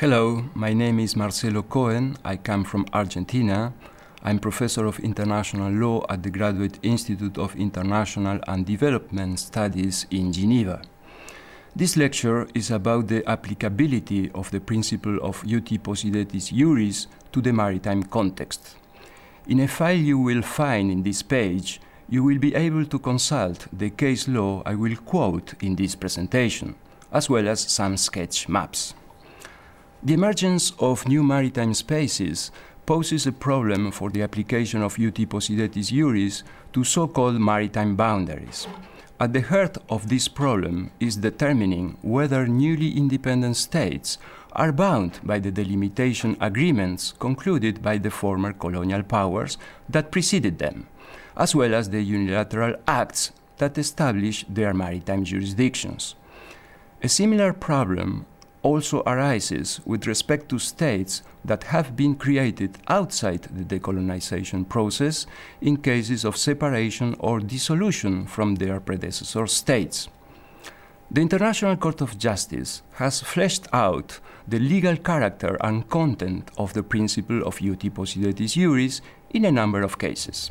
Hello, my name is Marcelo Cohen. I come from Argentina. I'm professor of international law at the Graduate Institute of International and Development Studies in Geneva. This lecture is about the applicability of the principle of uti possidetis juris to the maritime context. In a file you will find in this page, you will be able to consult the case law I will quote in this presentation, as well as some sketch maps. The emergence of new maritime spaces poses a problem for the application of uti possidetis juris to so-called maritime boundaries. At the heart of this problem is determining whether newly independent states are bound by the delimitation agreements concluded by the former colonial powers that preceded them, as well as the unilateral acts that establish their maritime jurisdictions. A similar problem also arises with respect to states that have been created outside the decolonization process in cases of separation or dissolution from their predecessor states. The International Court of Justice has fleshed out the legal character and content of the principle of uti possidetis juris in a number of cases.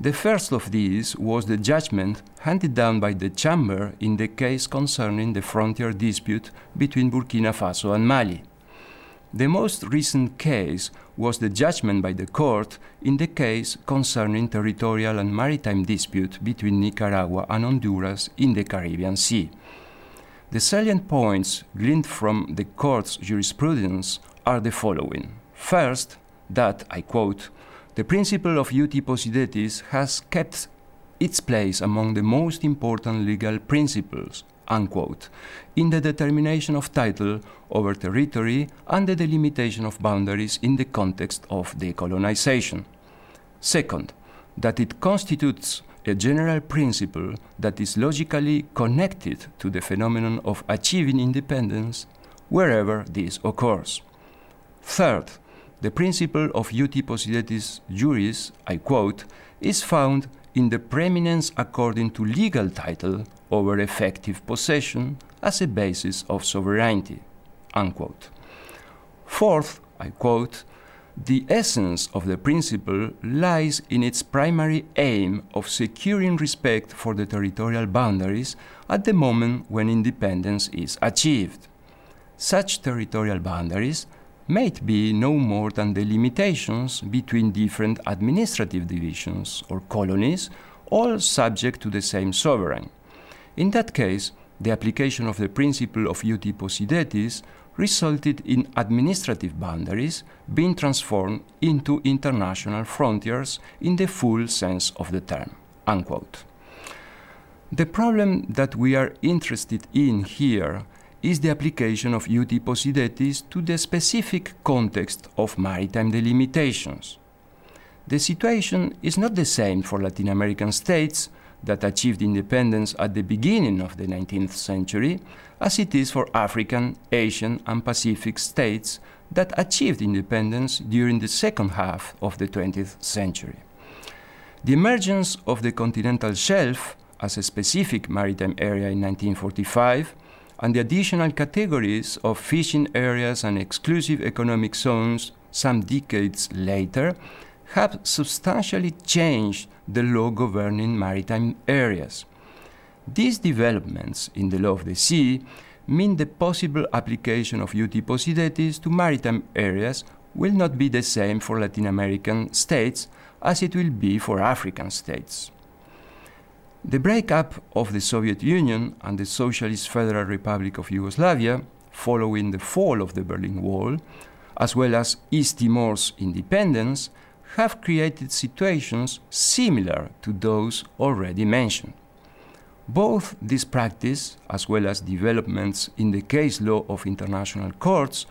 The first of these was the judgment handed down by the Chamber in the case concerning the frontier dispute between Burkina Faso and Mali. The most recent case was the judgment by the court in the case concerning territorial and maritime dispute between Nicaragua and Honduras in the Caribbean Sea. The salient points gleaned from the court's jurisprudence are the following. First, that, I quote, the principle of uti possidetis has kept its place among the most important legal principles, unquote, in the determination of title over territory and the delimitation of boundaries in the context of decolonization. Second, that it constitutes a general principle that is logically connected to the phenomenon of achieving independence wherever this occurs. Third, the principle of uti possidetis juris, I quote, is found in the preeminence according to legal title over effective possession as a basis of sovereignty. Unquote. Fourth, I quote, the essence of the principle lies in its primary aim of securing respect for the territorial boundaries at the moment when independence is achieved. Such territorial boundaries might be no more than the limitations between different administrative divisions or colonies, all subject to the same sovereign. In that case, the application of the principle of uti possidetis resulted in administrative boundaries being transformed into international frontiers in the full sense of the term. Unquote. The problem that we are interested in here is the application of uti possidetis to the specific context of maritime delimitations. The situation is not the same for Latin American states that achieved independence at the beginning of the 19th century as it is for African, Asian, and Pacific states that achieved independence during the second half of the 20th century. The emergence of the continental shelf as a specific maritime area in 1945 and the additional categories of fishing areas and exclusive economic zones some decades later have substantially changed the law governing maritime areas. These developments in the law of the sea mean the possible application of uti possidetis to maritime areas will not be the same for Latin American states as it will be for African states. The breakup of the Soviet Union and the Socialist Federal Republic of Yugoslavia following the fall of the Berlin Wall, as well as East Timor's independence, have created situations similar to those already mentioned. Both this practice, as well as developments in the case law of international courts,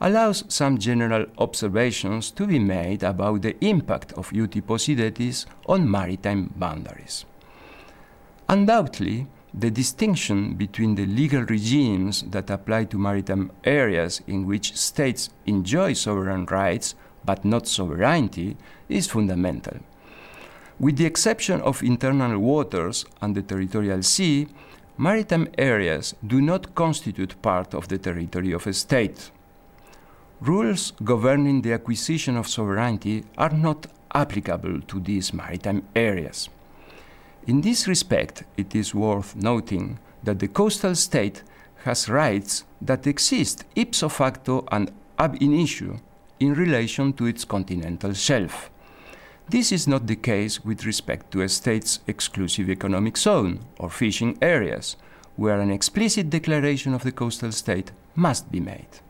allows some general observations to be made about the impact of uti possidetis on maritime boundaries. Undoubtedly, the distinction between the legal regimes that apply to maritime areas in which states enjoy sovereign rights but not sovereignty is fundamental. With the exception of internal waters and the territorial sea, maritime areas do not constitute part of the territory of a state. rules governing the acquisition of sovereignty are not applicable to these maritime areas. In this respect, it is worth noting that the coastal state has rights that exist ipso facto and ab initio in relation to its continental shelf. This is not the case with respect to a state's exclusive economic zone or fishing areas, where an explicit declaration of the coastal state must be made.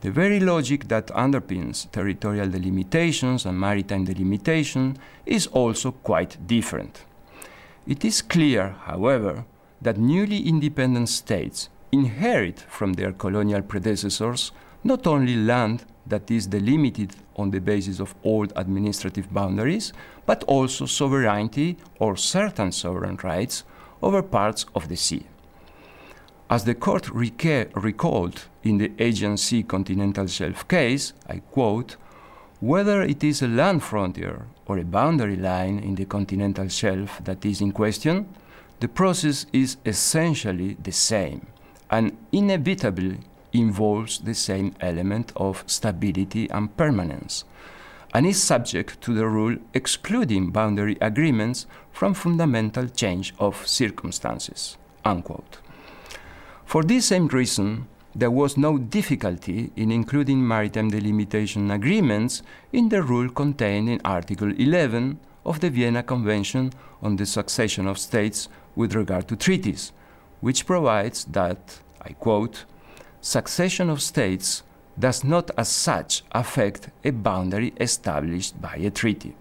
The very logic that underpins territorial delimitations and maritime delimitation is also quite different. It is clear, however, that newly independent states inherit from their colonial predecessors not only land that is delimited on the basis of old administrative boundaries, but also sovereignty or certain sovereign rights over parts of the sea. As the court reca- recalled in the Sea continental shelf case, I quote, whether it is a land frontier or a boundary line in the continental shelf that is in question, the process is essentially the same and inevitably involves the same element of stability and permanence, and is subject to the rule excluding boundary agreements from fundamental change of circumstances. Unquote. For this same reason, there was no difficulty in including maritime delimitation agreements in the rule contained in Article 11 of the Vienna Convention on the Succession of States with regard to treaties, which provides that, I quote, succession of states does not as such affect a boundary established by a treaty.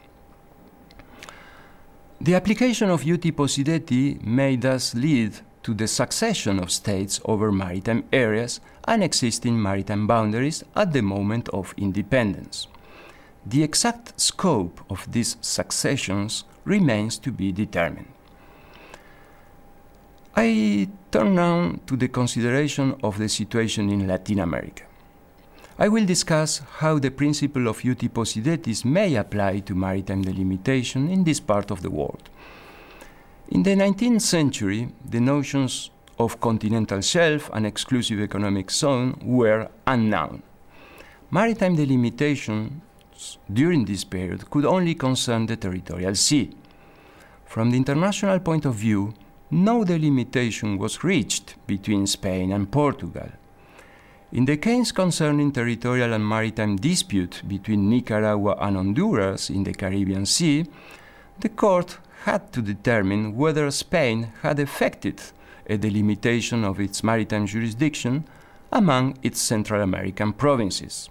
The application of uti possidetis may thus lead to the succession of states over maritime areas and existing maritime boundaries at the moment of independence. The exact scope of these successions remains to be determined. I turn now to the consideration of the situation in Latin America. I will discuss how the principle of uti possidetis may apply to maritime delimitation in this part of the world. In the 19th century, the notions of continental shelf and exclusive economic zone were unknown. Maritime delimitations during this period could only concern the territorial sea. From the international point of view, no delimitation was reached between Spain and Portugal. In the case concerning territorial and maritime dispute between Nicaragua and Honduras in the Caribbean Sea, the court had to determine whether Spain had effected a delimitation of its maritime jurisdiction among its Central American provinces.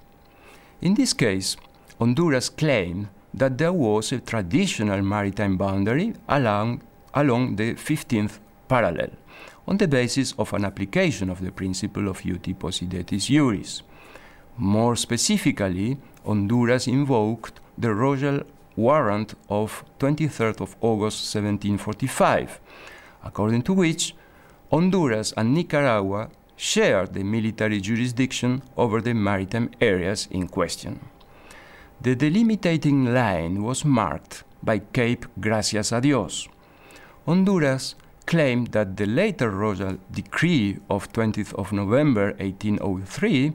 In this case, Honduras claimed that there was a traditional maritime boundary along along the 15th parallel on the basis of an application of the principle of uti possidetis juris. More specifically, Honduras invoked the royal warrant of 23rd of August 1745, according to which Honduras and Nicaragua shared the military jurisdiction over the maritime areas in question. The delimitating line was marked by Cape Gracias a Dios, Honduras claimed that the later royal decree of 20th of November 1803,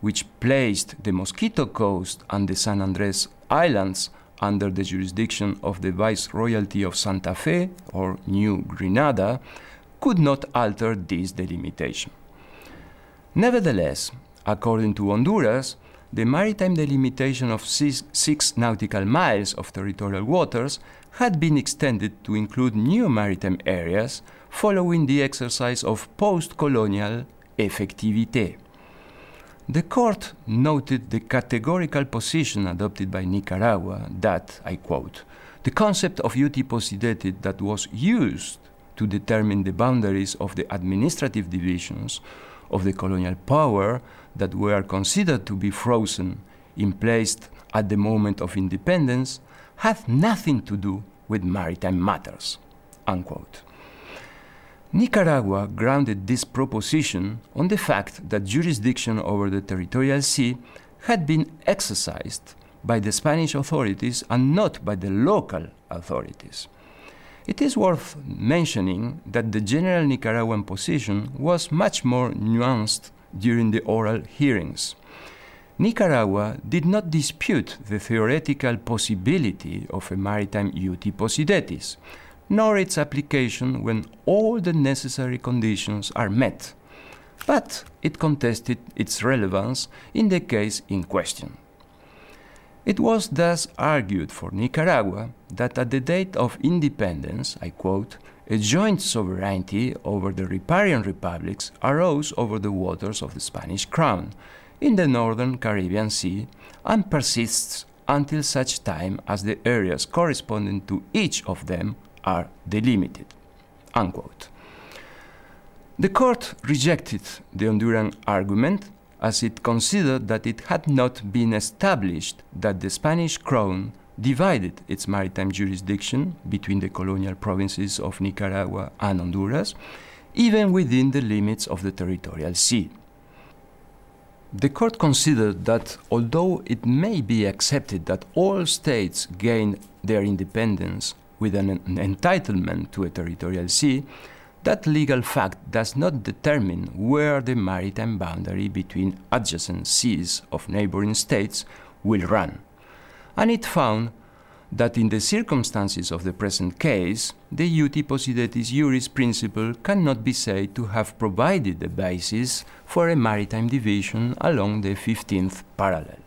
which placed the Mosquito Coast and the San Andres Islands under the jurisdiction of the Viceroyalty of Santa Fe or New Granada, could not alter this delimitation. Nevertheless, according to Honduras, the maritime delimitation of six, six, nautical miles of territorial waters had been extended to include new maritime areas following the exercise of post colonial effectivité. The court noted the categorical position adopted by Nicaragua that, I quote, the concept of uti possidetis that was used to determine the boundaries of the administrative divisions of the colonial power that were considered to be frozen in place at the moment of independence had nothing to do with maritime matters. Unquote. Nicaragua grounded this proposition on the fact that jurisdiction over the territorial sea had been exercised by the Spanish authorities and not by the local authorities. It is worth mentioning that the general Nicaraguan position was much more nuanced during the oral hearings. Nicaragua did not dispute the theoretical possibility of a maritime uti possidetis, nor its application when all the necessary conditions are met, but it contested its relevance in the case in question. It was thus argued for Nicaragua that at the date of independence, I quote, a joint sovereignty over the riparian republics arose over the waters of the Spanish crown in the northern Caribbean Sea and persists until such time as the areas corresponding to each of them are delimited. Unquote. The court rejected the Honduran argument as it considered that it had not been established that the Spanish crown divided its maritime jurisdiction between the colonial provinces of Nicaragua and Honduras, even within the limits of the territorial sea. The court considered that although it may be accepted that all states gain their independence with an, entitlement to a territorial sea, that legal fact does not determine where the maritime boundary between adjacent seas of neighboring states will run. And it found that in the circumstances of the present case, the uti possidetis juris principle cannot be said to have provided the basis for a maritime division along the 15th parallel.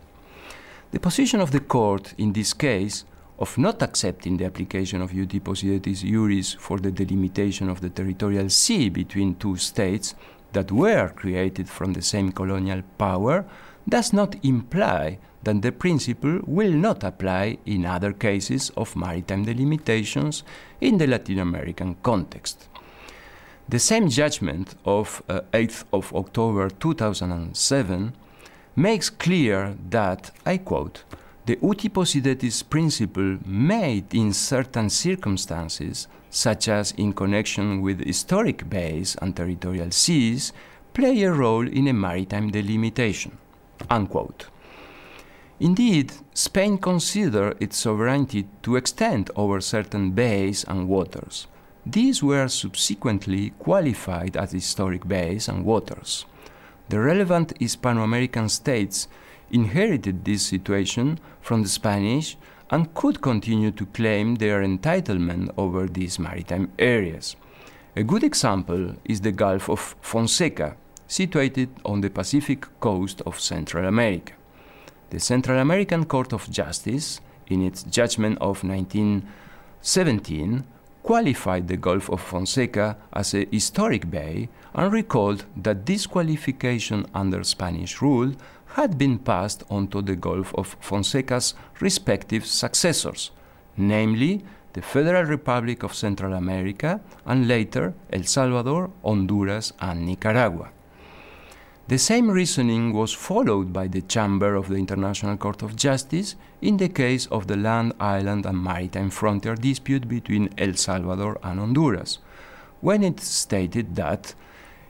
The position of the court in this case of not accepting the application of uti possidetis iuris for the delimitation of the territorial sea between two states that were created from the same colonial power does not imply that the principle will not apply in other cases of maritime delimitations in the Latin American context. The same judgment of uh, 8th of October 2007 makes clear that, I quote, the uti possidetis principle may, in certain circumstances, such as in connection with historic bays and territorial seas, play a role in a maritime delimitation. Unquote. Indeed, Spain considered its sovereignty to extend over certain bays and waters. These were subsequently qualified as historic bays and waters. The relevant Hispano-American states inherited this situation from the Spanish and could continue to claim their entitlement over these maritime areas. A good example is the Gulf of Fonseca, situated on the Pacific coast of Central America. The Central American Court of Justice, in its judgment of 1917, qualified the Gulf of Fonseca as a historic bay and recalled that this qualification under Spanish rule had been passed on to the Gulf of Fonseca's respective successors, namely the Federal Republic of Central America and later El Salvador, Honduras, and Nicaragua. The same reasoning was followed by the Chamber of the International Court of Justice in the case of the land, island, and maritime frontier dispute between El Salvador and Honduras, when it stated that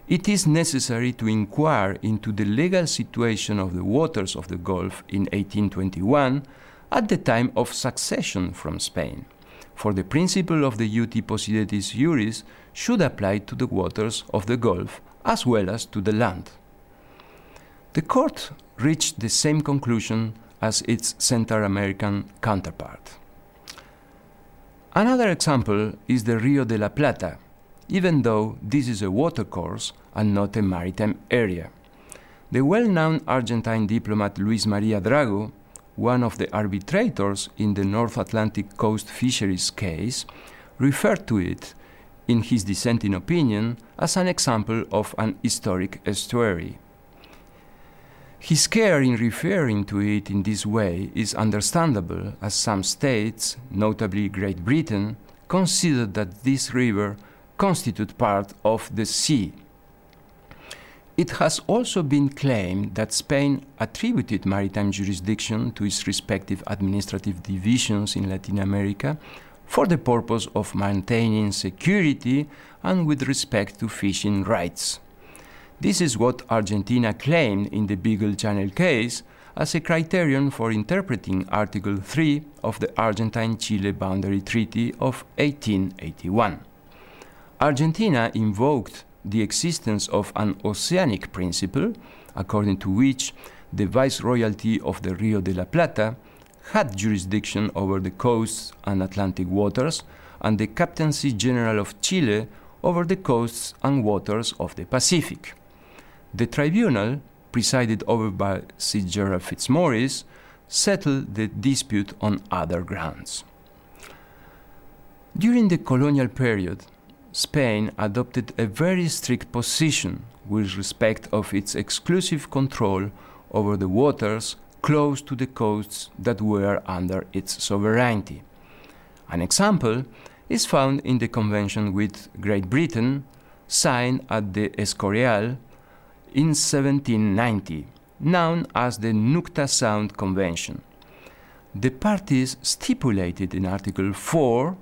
it is necessary to inquire into the legal situation of the waters of the Gulf in 1821 at the time of succession from Spain, for the principle of the uti possidetis juris should apply to the waters of the Gulf as well as to the land. The court reached the same conclusion as its Central American counterpart. Another example is the Rio de la Plata, even though this is a watercourse and not a maritime area. The well known Argentine diplomat Luis Maria Drago, one of the arbitrators in the North Atlantic coast fisheries case, referred to it in his dissenting opinion as an example of an historic estuary. His care in referring to it in this way is understandable, as some states, notably Great Britain, considered that this river constitutes part of the sea. It has also been claimed that Spain attributed maritime jurisdiction to its respective administrative divisions in Latin America for the purpose of maintaining security and with respect to fishing rights. This is what Argentina claimed in the Beagle Channel case as a criterion for interpreting Article 3 of the Argentine Chile Boundary Treaty of 1881. Argentina invoked the existence of an oceanic principle, according to which the Viceroyalty of the Rio de la Plata had jurisdiction over the coasts and Atlantic waters, and the Captaincy General of Chile over the coasts and waters of the Pacific. The tribunal, presided over by Sir Gerald Fitzmaurice, settled the dispute on other grounds. During the colonial period, Spain adopted a very strict position with respect of its exclusive control over the waters close to the coasts that were under its sovereignty. An example is found in the convention with Great Britain signed at the Escorial in 1790, known as the Nootka Sound Convention. The parties stipulated in Article 4,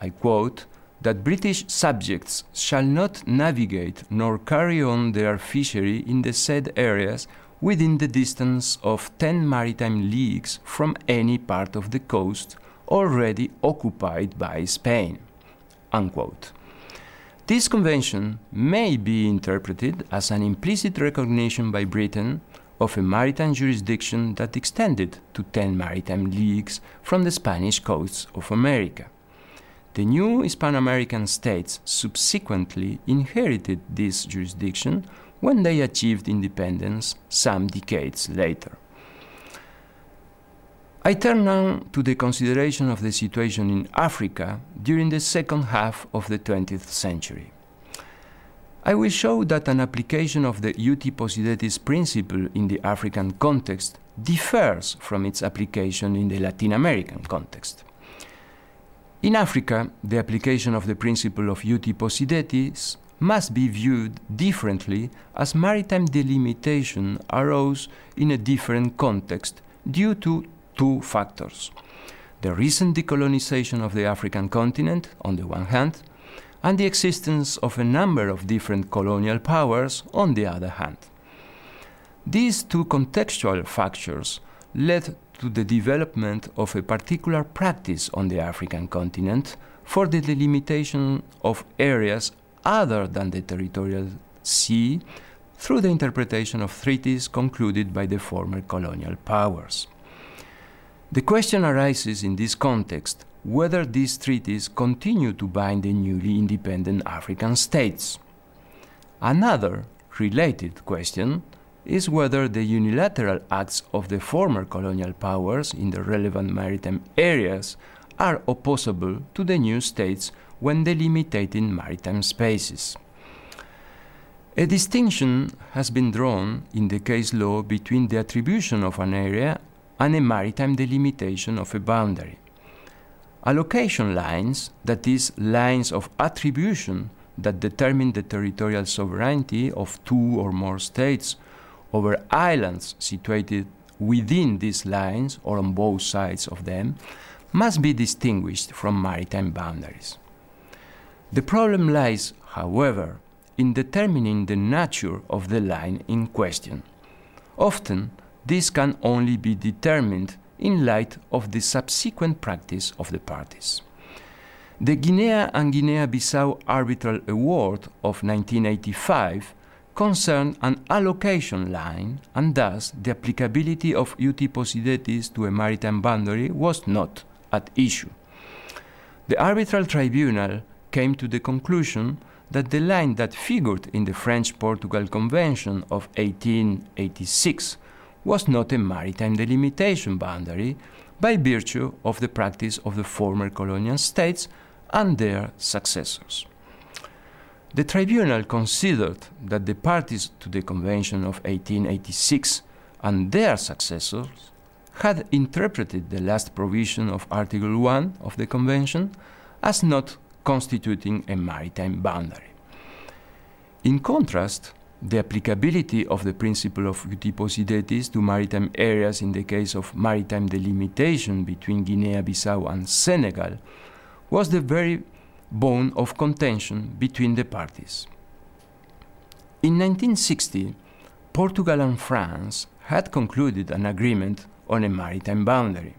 I quote, that British subjects shall not navigate nor carry on their fishery in the said areas within the distance of 10 maritime leagues from any part of the coast already occupied by Spain. Unquote. This convention may be interpreted as an implicit recognition by Britain of a maritime jurisdiction that extended to 10 maritime leagues from the Spanish coasts of America. The new Hispano-American states subsequently inherited this jurisdiction when they achieved independence some decades later. I turn now to the consideration of the situation in Africa during the second half of the 20th century. I will show that an application of the uti possidetis principle in the African context differs from its application in the Latin American context. In Africa, the application of the principle of uti possidetis must be viewed differently as maritime delimitation arose in a different context due to two factors the recent decolonization of the African continent, on the one hand, and the existence of a number of different colonial powers, on the other hand. These two contextual factors led to the development of a particular practice on the African continent for the delimitation of areas other than the territorial sea through the interpretation of treaties concluded by the former colonial powers. The question arises in this context whether these treaties continue to bind the newly independent African states. Another related question is whether the unilateral acts of the former colonial powers in the relevant maritime areas are opposable to the new states when delimiting maritime spaces. A distinction has been drawn in the case law between the attribution of an area and a maritime delimitation of a boundary. Allocation lines, that is, lines of attribution that determine the territorial sovereignty of two or more states over islands situated within these lines or on both sides of them must be distinguished from maritime boundaries. The problem lies, however, in determining the nature of the line in question. Often, this can only be determined in light of the subsequent practice of the parties. The Guinea and Guinea Bissau Arbitral Award of 1985 concerned an allocation line, and thus the applicability of uti possidetis to a maritime boundary was not at issue. The arbitral tribunal came to the conclusion that the line that figured in the French Portugal Convention of 1886 was not a maritime delimitation boundary by virtue of the practice of the former colonial states and their successors. The tribunal considered that the parties to the Convention of 1886 and their successors had interpreted the last provision of Article 1 of the Convention as not constituting a maritime boundary. In contrast, the applicability of the principle of uti possidetis to maritime areas in the case of maritime delimitation between Guinea-Bissau and Senegal was the very bone of contention between the parties. In 1960, Portugal and France had concluded an agreement on a maritime boundary.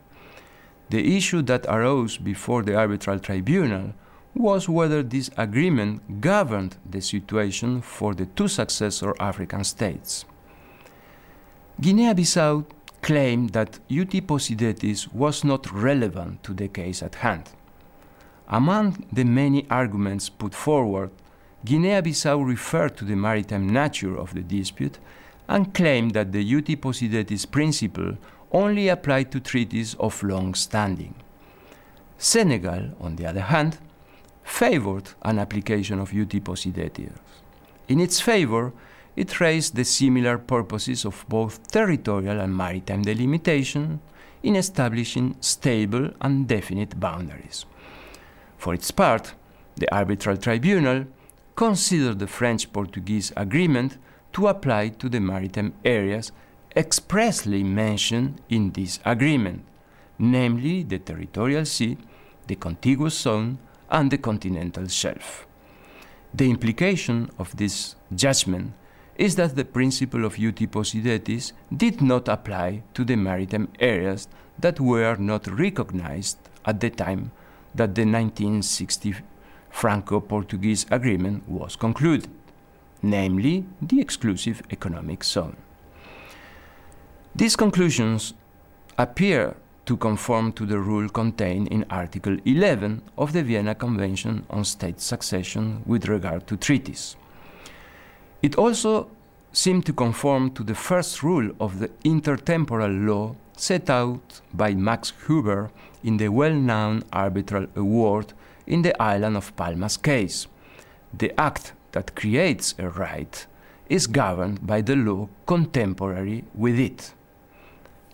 The issue that arose before the arbitral tribunal was whether this agreement governed the situation for the two successor African states. Guinea-Bissau claimed that ut possidetis was not relevant to the case at hand. Among the many arguments put forward, Guinea-Bissau referred to the maritime nature of the dispute and claimed that the ut possidetis principle only applied to treaties of long standing. Senegal, on the other hand, favored an application of ut possidetis. In its favor, it raised the similar purposes of both territorial and maritime delimitation in establishing stable and definite boundaries. For its part, the arbitral tribunal considered the French Portuguese agreement to apply to the maritime areas expressly mentioned in this agreement, namely the territorial sea, the contiguous zone, and the continental shelf. The implication of this judgment is that the principle of ut possidetis did not apply to the maritime areas that were not recognized at the time that the 1960 Franco Portuguese agreement was concluded, namely the exclusive economic zone. These conclusions appear to conform to the rule contained in Article 11 of the Vienna Convention on State Succession with regard to treaties. It also seemed to conform to the first rule of the intertemporal law set out by Max Huber in the well known arbitral award in the island of Palmas case. The act that creates a right is governed by the law contemporary with it.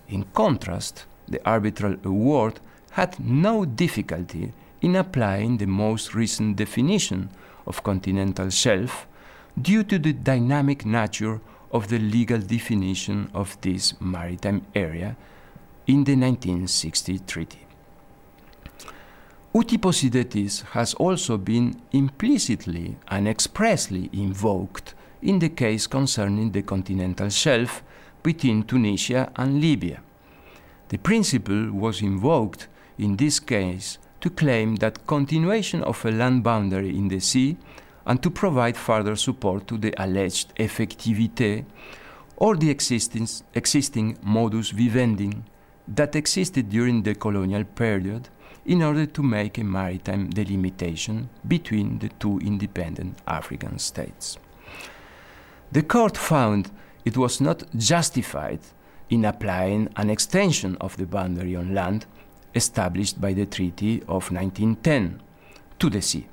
In contrast, the arbitral award had no difficulty in applying the most recent definition of continental shelf due to the dynamic nature of the legal definition of this maritime area in the 1960 treaty. Uti possidetis has also been implicitly and expressly invoked in the case concerning the continental shelf between Tunisia and Libya. The principle was invoked in this case to claim that continuation of a land boundary in the sea and to provide further support to the alleged effectivité or the existing modus vivendi that existed during the colonial period in order to make a maritime delimitation between the two independent African states. The court found it was not justified in applying an extension of the boundary on land established by the Treaty of 1910 to the sea.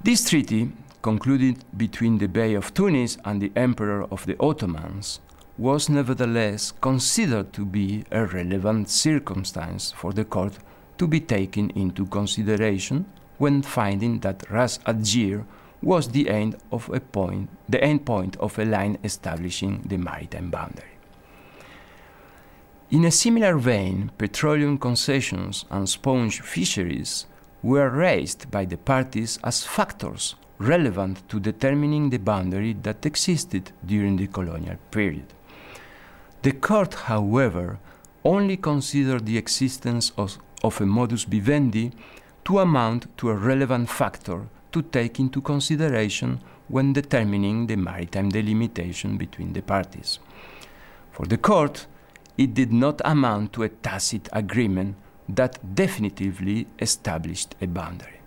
This treaty, concluded between the Bey of Tunis and the Emperor of the Ottomans, was nevertheless considered to be a relevant circumstance for the court to be taken into consideration when finding that Ras Ajdir was the end of a point, the end point of a line establishing the maritime boundary. In a similar vein, petroleum concessions and sponge fisheries were raised by the parties as factors relevant to determining the boundary that existed during the colonial period. The court, however, only considered the existence of, of a modus vivendi to amount to a relevant factor to take into consideration when determining the maritime delimitation between the parties. For the court, it did not amount to a tacit agreement that definitively established a boundary.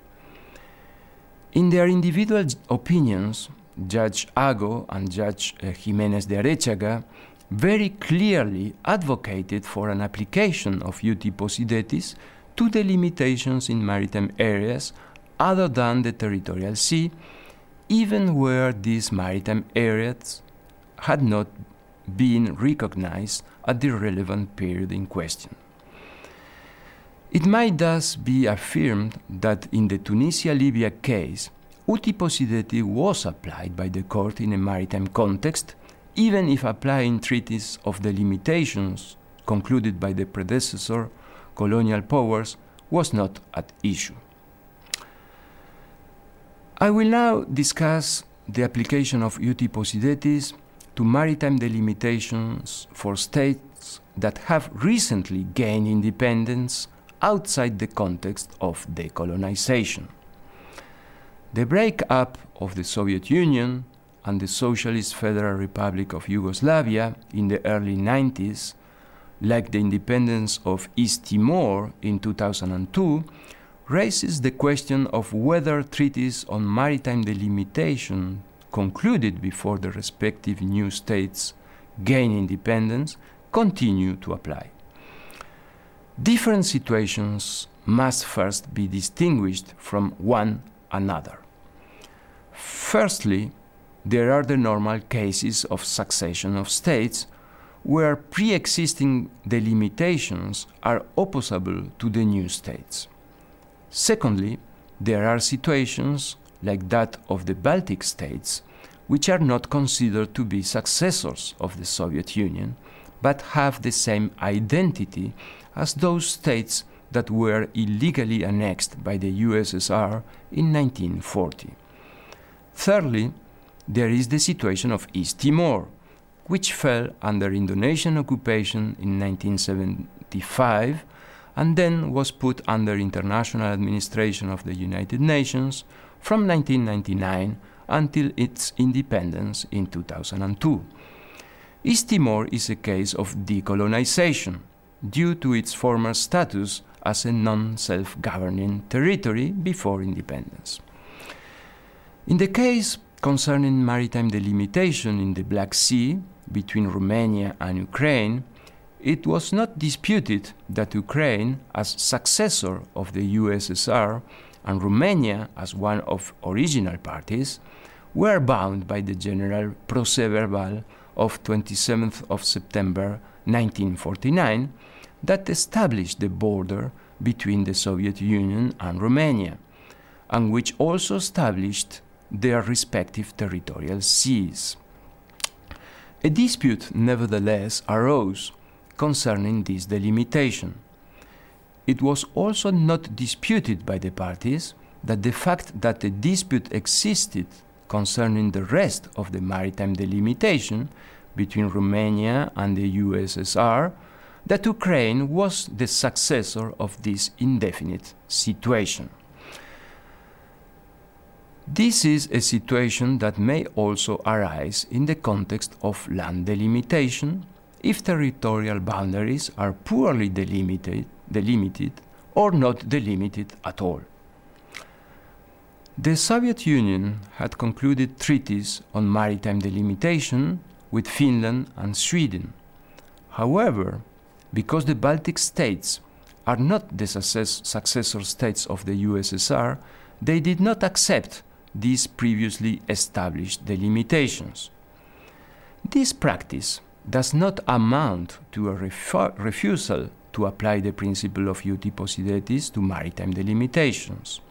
In their individual opinions, Judge Ago and Judge uh, Jimenez de Arechaga very clearly advocated for an application of ut possidetis to the limitations in maritime areas other than the territorial sea, even where these maritime areas had not been recognized at the relevant period in question. It might thus be affirmed that in the Tunisia Libya case, uti possidetis was applied by the court in a maritime context even if applying treaties of the limitations concluded by the predecessor colonial powers was not at issue. I will now discuss the application of uti possidetis to maritime delimitations for states that have recently gained independence outside the context of decolonization. The breakup of the Soviet Union and the Socialist Federal Republic of Yugoslavia in the early 90s, like the independence of East Timor in 2002, raises the question of whether treaties on maritime delimitation concluded before the respective new states gain independence continue to apply. Different situations must first be distinguished from one another. Firstly, there are the normal cases of succession of states where pre existing delimitations are opposable to the new states. Secondly, there are situations like that of the Baltic states, which are not considered to be successors of the Soviet Union, but have the same identity as those states that were illegally annexed by the USSR in 1940. Thirdly, there is the situation of East Timor, which fell under Indonesian occupation in 1975 and then was put under international administration of the United Nations from 1999 until its independence in 2002. East Timor is a case of decolonization due to its former status as a non self governing territory before independence. In the case concerning maritime delimitation in the Black Sea between Romania and Ukraine, it was not disputed that Ukraine, as successor of the USSR, and Romania, as one of original parties, were bound by the General Procès-Verbal of 27th of September 1949 that established the border between the Soviet Union and Romania, and which also established their respective territorial seas. A dispute, nevertheless, arose concerning this delimitation. It was also not disputed by the parties that the fact that a dispute existed concerning the rest of the maritime delimitation between Romania and the USSR, that Ukraine was the successor of this indefinite situation. This is a situation that may also arise in the context of land delimitation if territorial boundaries are poorly delimited, delimited or not delimited at all. The Soviet Union had concluded treaties on maritime delimitation with Finland and Sweden. However, because the Baltic states are not the success successor states of the USSR, they did not accept these previously established delimitations. This practice does not amount to a refusal to apply the principle of uti possidetis to maritime delimitations.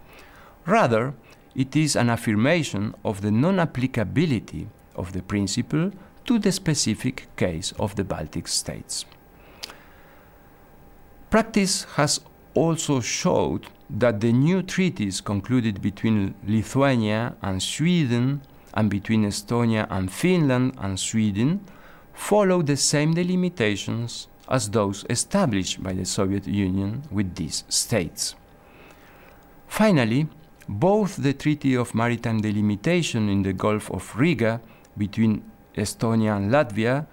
Rather, it is an affirmation of the non applicability of the principle to the specific case of the Baltic states. Practice has also showed that the new treaties concluded between Lithuania and Sweden and between Estonia and Finland and Sweden follow the same delimitations as those established by the Soviet Union with these states. Finally, both the Treaty of Maritime Delimitation in the Gulf of Riga between Estonia and Latvia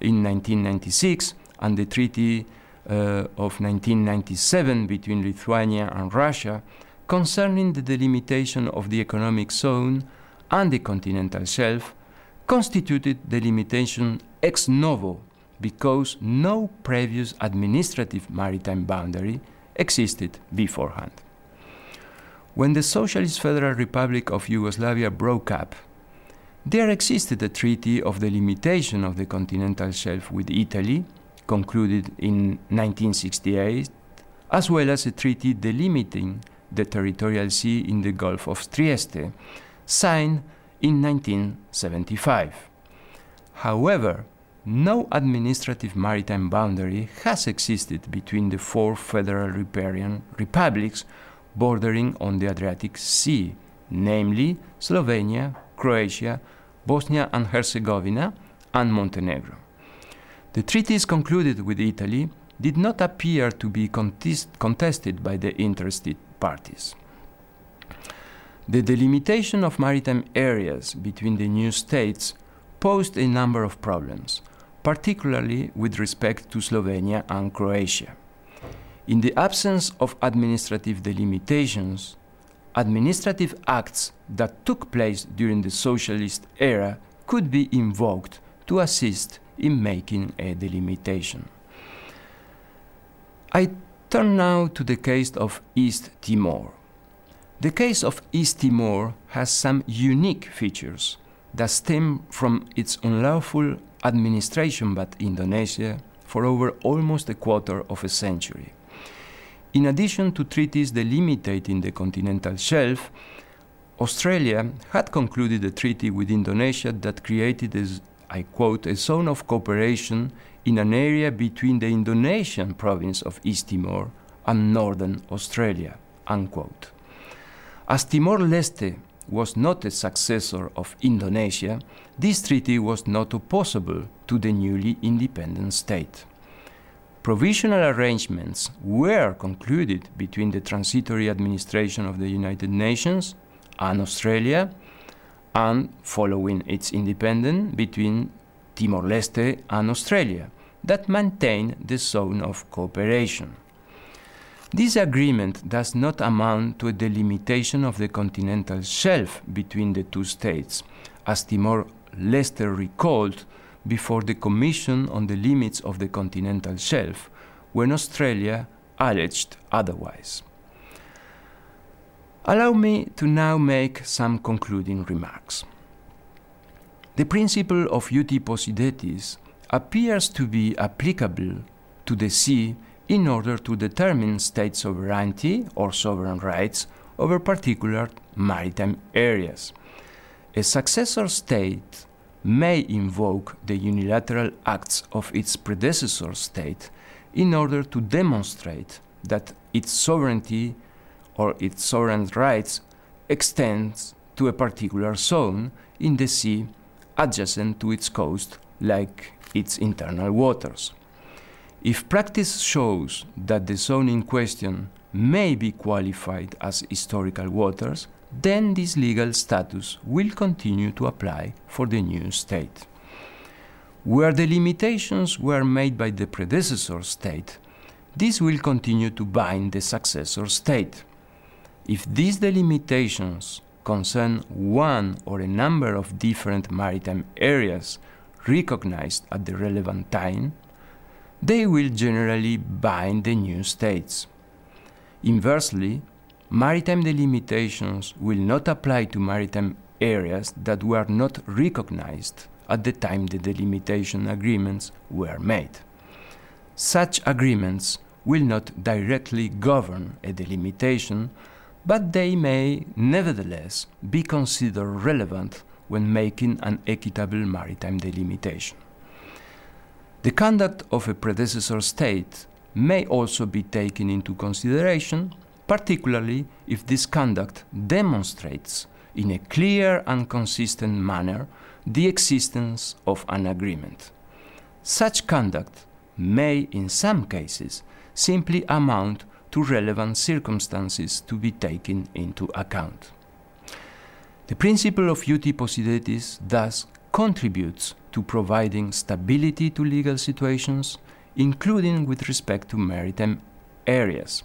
in 1996 and the Treaty uh, of 1997 between Lithuania and Russia concerning the delimitation of the economic zone and the continental shelf constituted the delimitation ex novo because no previous administrative maritime boundary existed beforehand. When the Socialist Federal Republic of Yugoslavia broke up, there existed a treaty of delimitation of the continental shelf with Italy, concluded in 1968, as well as a treaty delimiting the territorial sea in the Gulf of Trieste, signed in 1975. However, no administrative maritime boundary has existed between the four federal riparian republics bordering on the Adriatic Sea, namely Slovenia, Croatia, Bosnia and Herzegovina, and Montenegro. The treaties concluded with Italy did not appear to be contest- contested by the interested parties. The delimitation of maritime areas between the new states posed a number of problems, particularly with respect to Slovenia and Croatia. In the absence of administrative delimitations, administrative acts that took place during the socialist era could be invoked to assist in making a delimitation. I turn now to the case of East Timor. The case of East Timor has some unique features that stem from its unlawful administration by Indonesia for over almost a quarter of a century. In addition to treaties delimiting the continental shelf, Australia had concluded a treaty with Indonesia that created, a, I quote, a zone of cooperation in an area between the Indonesian province of East Timor and northern Australia, unquote. As Timor Leste was not a successor of Indonesia, this treaty was not opposable to the newly independent state. Provisional arrangements were concluded between the transitory administration of the United Nations and Australia, and following its independence between Timor Leste and Australia, that maintain the zone of cooperation. This agreement does not amount to a delimitation of the continental shelf between the two states, as Timor Leste recalled before the Commission on the Limits of the Continental Shelf, when Australia alleged otherwise. Allow me to now make some concluding remarks. The principle of uti possidetis appears to be applicable to the sea in order to determine state sovereignty or sovereign rights over particular maritime areas. A successor state may invoke the unilateral acts of its predecessor state in order to demonstrate that its sovereignty or its sovereign rights extends to a particular zone in the sea adjacent to its coast, like its internal waters. If practice shows that the zone in question may be qualified as historical waters, then this legal status will continue to apply for the new state. Where the limitations were made by the predecessor state, this will continue to bind the successor state. If these delimitations concern one or a number of different maritime areas recognized at the relevant time, they will generally bind the new states. Inversely, maritime delimitations will not apply to maritime areas that were not recognized at the time the delimitation agreements were made. Such agreements will not directly govern a delimitation, but they may nevertheless be considered relevant when making an equitable maritime delimitation. The conduct of a predecessor state may also be taken into consideration, particularly if this conduct demonstrates in a clear and consistent manner the existence of an agreement. Such conduct may, in some cases, simply amount to relevant circumstances to be taken into account. The principle of uti possidetis thus contributes to providing stability to legal situations, including with respect to maritime areas,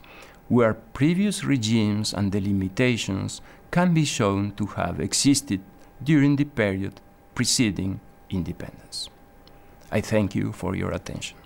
where previous regimes and delimitations can be shown to have existed during the period preceding independence. I thank you for your attention.